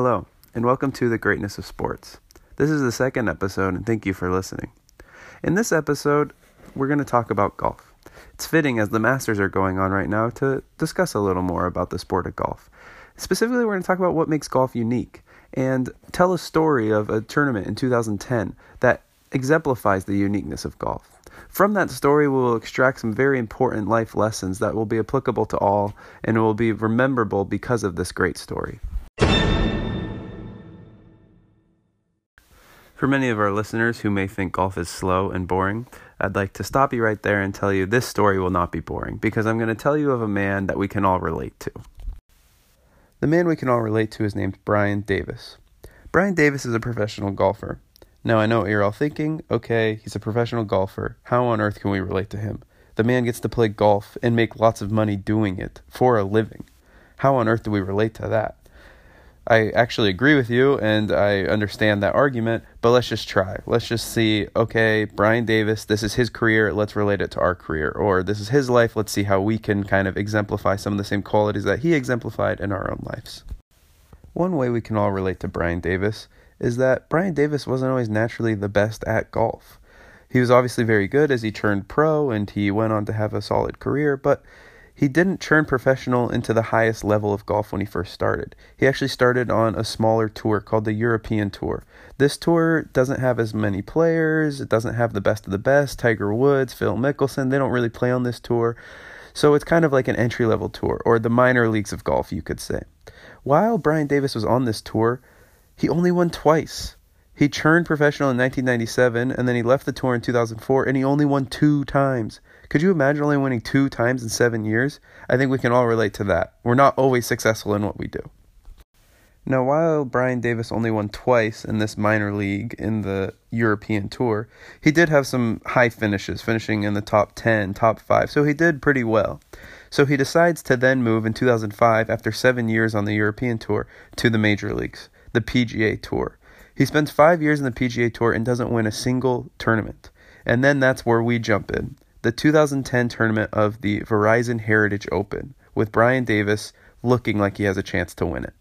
Hello, and welcome to The Greatness of Sports. This is the second episode, and thank you for listening. In this episode, we're going to talk about golf. It's fitting as the Masters are going on right now to discuss a little more about the sport of golf. Specifically, we're going to talk about what makes golf unique and tell a story of a tournament in 2010 that exemplifies the uniqueness of golf. From that story, we will extract some very important life lessons that will be applicable to all and will be rememberable because of this great story. For many of our listeners who may think golf is slow and boring, I'd like to stop you right there and tell you this story will not be boring because I'm going to tell you of a man that we can all relate to. The man we can all relate to is named Brian Davis. Brian Davis is a professional golfer. Now I know what you're all thinking. Okay, he's a professional golfer. How on earth can we relate to him? The man gets to play golf and make lots of money doing it for a living. How on earth do we relate to that? I actually agree with you and I understand that argument, but let's just try. Let's just see, okay, Brian Davis, this is his career, let's relate it to our career. Or this is his life, let's see how we can kind of exemplify some of the same qualities that he exemplified in our own lives. One way we can all relate to Brian Davis is that Brian Davis wasn't always naturally the best at golf. He was obviously very good as he turned pro and he went on to have a solid career, but he didn't turn professional into the highest level of golf when he first started. He actually started on a smaller tour called the European Tour. This tour doesn't have as many players, it doesn't have the best of the best. Tiger Woods, Phil Mickelson, they don't really play on this tour. So it's kind of like an entry level tour, or the minor leagues of golf, you could say. While Brian Davis was on this tour, he only won twice. He turned professional in 1997 and then he left the tour in 2004 and he only won two times. Could you imagine only winning two times in seven years? I think we can all relate to that. We're not always successful in what we do. Now, while Brian Davis only won twice in this minor league in the European Tour, he did have some high finishes, finishing in the top 10, top 5, so he did pretty well. So he decides to then move in 2005, after seven years on the European Tour, to the major leagues, the PGA Tour. He spends five years in the PGA Tour and doesn't win a single tournament. And then that's where we jump in. The 2010 tournament of the Verizon Heritage Open, with Brian Davis looking like he has a chance to win it.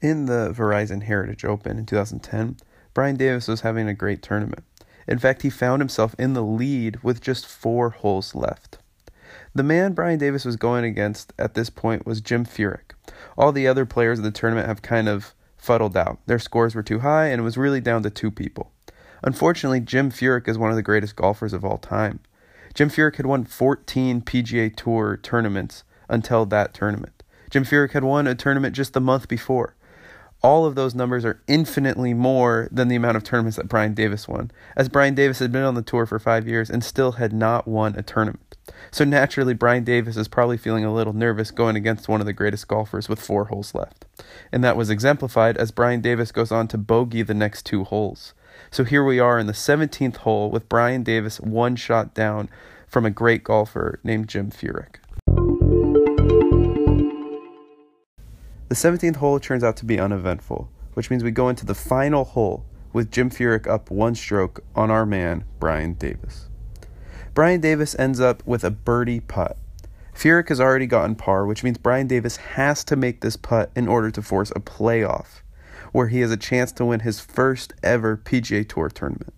In the Verizon Heritage Open in 2010, Brian Davis was having a great tournament. In fact, he found himself in the lead with just four holes left. The man Brian Davis was going against at this point was Jim Furyk. All the other players of the tournament have kind of fuddled out. Their scores were too high, and it was really down to two people. Unfortunately, Jim Furyk is one of the greatest golfers of all time. Jim Furyk had won 14 PGA Tour tournaments until that tournament. Jim Furyk had won a tournament just the month before. All of those numbers are infinitely more than the amount of tournaments that Brian Davis won, as Brian Davis had been on the tour for five years and still had not won a tournament. So naturally, Brian Davis is probably feeling a little nervous going against one of the greatest golfers with four holes left. And that was exemplified as Brian Davis goes on to bogey the next two holes. So here we are in the 17th hole with Brian Davis one shot down from a great golfer named Jim Furyk. The 17th hole turns out to be uneventful, which means we go into the final hole with Jim Furyk up one stroke on our man, Brian Davis. Brian Davis ends up with a birdie putt. Furyk has already gotten par, which means Brian Davis has to make this putt in order to force a playoff, where he has a chance to win his first ever PGA Tour tournament.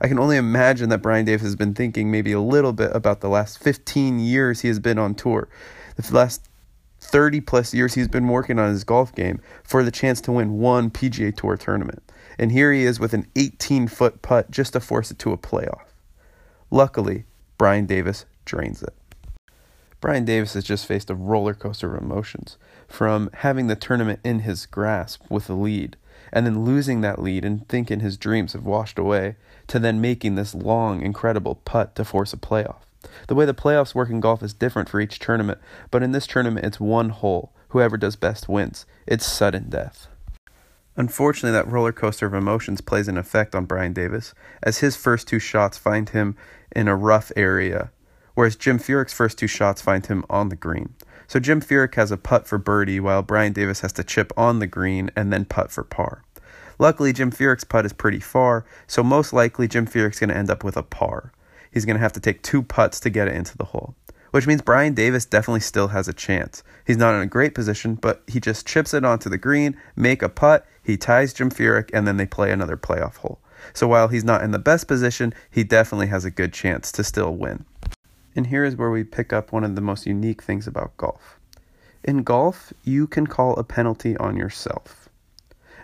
I can only imagine that Brian Davis has been thinking maybe a little bit about the last 15 years he has been on tour. The last 30 plus years he's been working on his golf game for the chance to win one PGA Tour tournament. And here he is with an 18 foot putt just to force it to a playoff. Luckily, Brian Davis drains it. Brian Davis has just faced a roller coaster of emotions from having the tournament in his grasp with a lead and then losing that lead and thinking his dreams have washed away to then making this long, incredible putt to force a playoff. The way the playoffs work in golf is different for each tournament, but in this tournament, it's one hole. Whoever does best wins. It's sudden death. Unfortunately, that roller coaster of emotions plays an effect on Brian Davis, as his first two shots find him in a rough area, whereas Jim Furyk's first two shots find him on the green. So Jim Furyk has a putt for birdie, while Brian Davis has to chip on the green and then putt for par. Luckily, Jim Furyk's putt is pretty far, so most likely Jim Furyk's going to end up with a par. He's going to have to take two putts to get it into the hole. which means Brian Davis definitely still has a chance. He's not in a great position, but he just chips it onto the green, make a putt, he ties Jim Furyk, and then they play another playoff hole. So while he's not in the best position, he definitely has a good chance to still win. And here is where we pick up one of the most unique things about golf. In golf, you can call a penalty on yourself.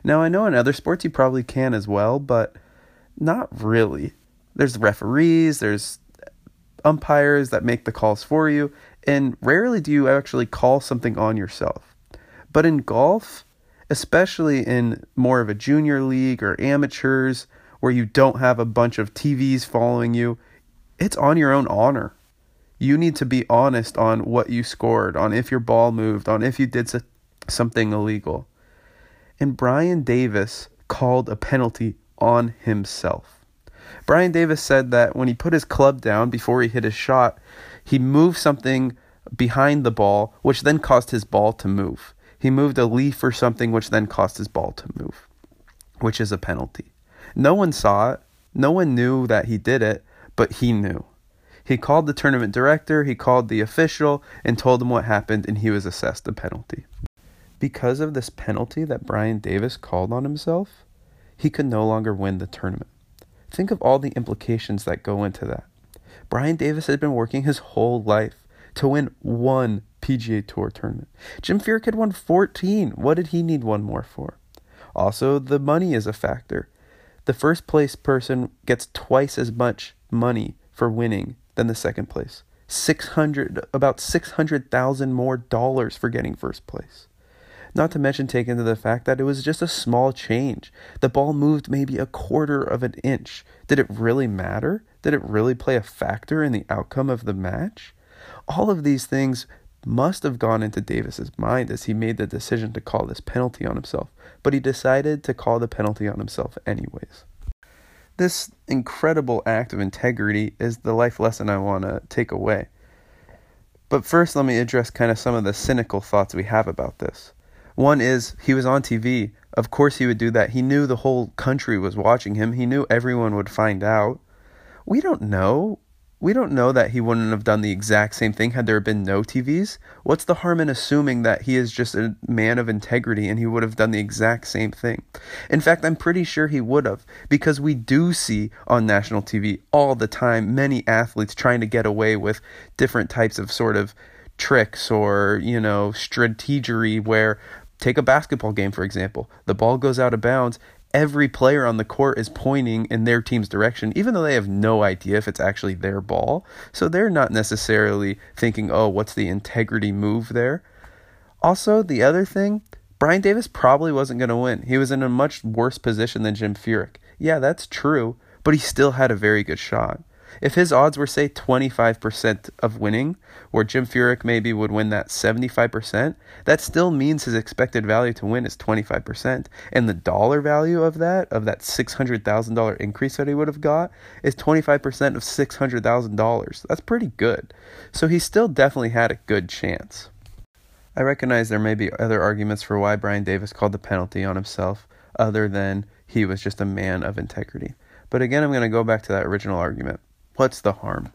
Now, I know in other sports you probably can as well, but not really. There's referees, there's umpires that make the calls for you, and rarely do you actually call something on yourself. But in golf, especially in more of a junior league or amateurs where you don't have a bunch of TVs following you, it's on your own honor. You need to be honest on what you scored, on if your ball moved, on if you did something illegal. And Brian Davis called a penalty on himself. Brian Davis said that when he put his club down before he hit his shot, he moved something behind the ball, which then caused his ball to move. He moved a leaf or something, which then caused his ball to move, which is a penalty. No one saw it. No one knew that he did it, but he knew. He called the tournament director, he called the official, and told him what happened, and he was assessed a penalty. Because of this penalty that Brian Davis called on himself, he could no longer win the tournament. Think of all the implications that go into that. Brian Davis had been working his whole life to win one PGA Tour tournament. Jim Furyk had won 14. What did he need one more for? Also, the money is a factor. The first place person gets twice as much money for winning than the second place. 600 about 600,000 more dollars for getting first place. Not to mention, take into the fact that it was just a small change. The ball moved maybe a quarter of an inch. Did it really matter? Did it really play a factor in the outcome of the match? All of these things must have gone into Davis's mind as he made the decision to call this penalty on himself, but he decided to call the penalty on himself anyways. This incredible act of integrity is the life lesson I want to take away. But first, let me address kind of some of the cynical thoughts we have about this. One is he was on TV. Of course, he would do that. He knew the whole country was watching him, he knew everyone would find out. We don't know. We don't know that he wouldn't have done the exact same thing had there been no TVs. What's the harm in assuming that he is just a man of integrity and he would have done the exact same thing? In fact, I'm pretty sure he would have because we do see on national TV all the time many athletes trying to get away with different types of sort of tricks or, you know, strategery where Take a basketball game, for example. The ball goes out of bounds. Every player on the court is pointing in their team's direction, even though they have no idea if it's actually their ball. So they're not necessarily thinking, oh, what's the integrity move there? Also, the other thing, Brian Davis probably wasn't going to win. He was in a much worse position than Jim Furyk. Yeah, that's true, but he still had a very good shot. If his odds were, say, 25% of winning, where Jim Furyk maybe would win that 75%, that still means his expected value to win is 25%. And the dollar value of that, of that $600,000 increase that he would have got, is 25% of $600,000. That's pretty good. So he still definitely had a good chance. I recognize there may be other arguments for why Brian Davis called the penalty on himself, other than he was just a man of integrity. But again, I'm going to go back to that original argument. What's the harm?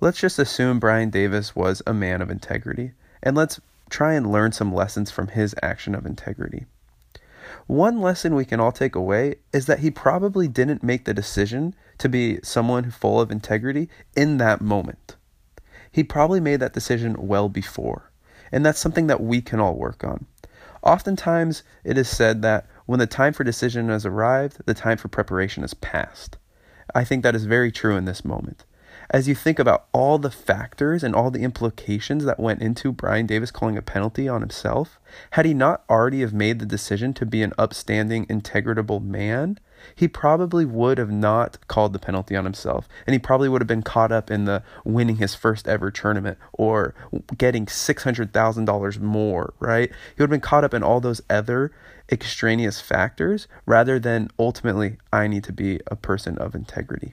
Let's just assume Brian Davis was a man of integrity, and let's try and learn some lessons from his action of integrity. One lesson we can all take away is that he probably didn't make the decision to be someone full of integrity in that moment. He probably made that decision well before, and that's something that we can all work on. Oftentimes, it is said that when the time for decision has arrived, the time for preparation has passed. I think that is very true in this moment. As you think about all the factors and all the implications that went into Brian Davis calling a penalty on himself, had he not already have made the decision to be an upstanding, integritable man, he probably would have not called the penalty on himself. And he probably would have been caught up in the winning his first ever tournament or getting $600,000 more, right? He would have been caught up in all those other extraneous factors rather than ultimately, I need to be a person of integrity.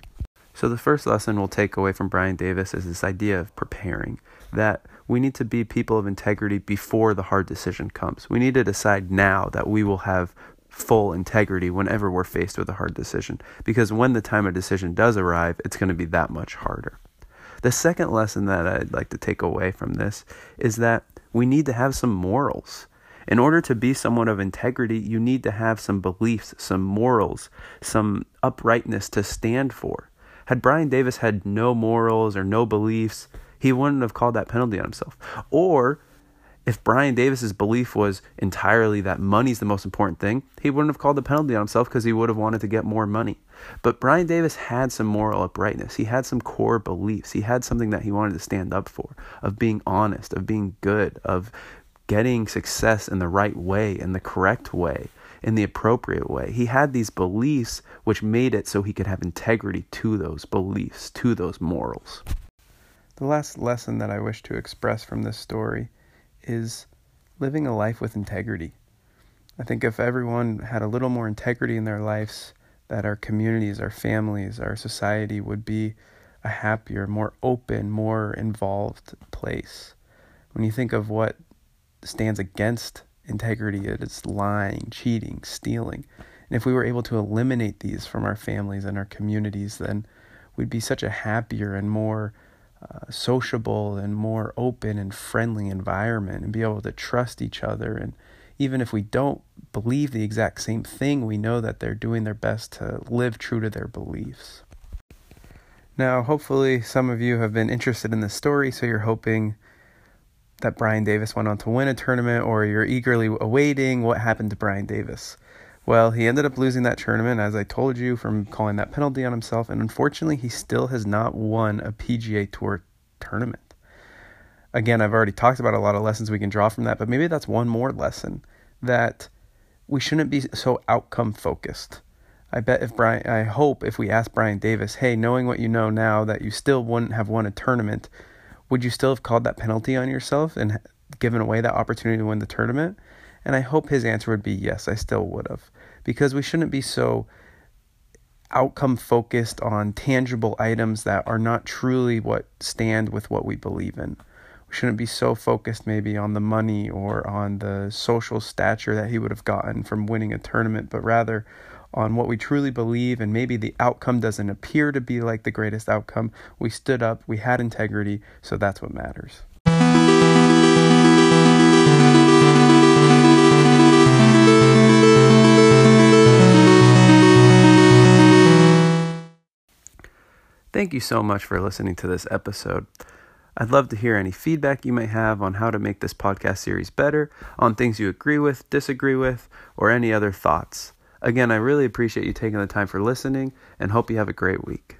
So, the first lesson we'll take away from Brian Davis is this idea of preparing that we need to be people of integrity before the hard decision comes. We need to decide now that we will have full integrity whenever we're faced with a hard decision because when the time of decision does arrive, it's going to be that much harder. The second lesson that I'd like to take away from this is that we need to have some morals. In order to be someone of integrity, you need to have some beliefs, some morals, some uprightness to stand for. Had Brian Davis had no morals or no beliefs, he wouldn't have called that penalty on himself. Or if Brian Davis's belief was entirely that money's the most important thing, he wouldn't have called the penalty on himself because he would have wanted to get more money. But Brian Davis had some moral uprightness. He had some core beliefs. He had something that he wanted to stand up for, of being honest, of being good, of getting success in the right way, in the correct way, in the appropriate way. He had these beliefs which made it so he could have integrity to those beliefs, to those morals. The last lesson that I wish to express from this story is living a life with integrity. I think if everyone had a little more integrity in their lives, that our communities, our families, our society would be a happier, more open, more involved place. When you think of what stands against integrity. It is lying, cheating, stealing. And if we were able to eliminate these from our families and our communities, then we'd be such a happier and more uh, sociable and more open and friendly environment and be able to trust each other. And even if we don't believe the exact same thing, we know that they're doing their best to live true to their beliefs. Now, hopefully, some of you have been interested in this story, so you're hoping that Brian Davis went on to win a tournament, or you're eagerly awaiting what happened to Brian Davis. Well, he ended up losing that tournament, as I told you, from calling that penalty on himself, and unfortunately, he still has not won a PGA Tour tournament. Again, I've already talked about a lot of lessons we can draw from that, but maybe that's one more lesson that we shouldn't be so outcome focused. I bet if Brian, I hope if we ask Brian Davis, hey, knowing what you know now, that you still wouldn't have won a tournament, would you still have called that penalty on yourself and given away that opportunity to win the tournament? And I hope his answer would be yes, I still would have. Because we shouldn't be so outcome focused on tangible items that are not truly what stand with what we believe in. We shouldn't be so focused maybe on the money or on the social stature that he would have gotten from winning a tournament, but rather on what we truly believe, and maybe the outcome doesn't appear to be like the greatest outcome. We stood up, we had integrity, so that's what matters. Thank you so much for listening to this episode. I'd love to hear any feedback you may have on how to make this podcast series better, on things you agree with, disagree with, or any other thoughts. Again, I really appreciate you taking the time for listening and hope you have a great week.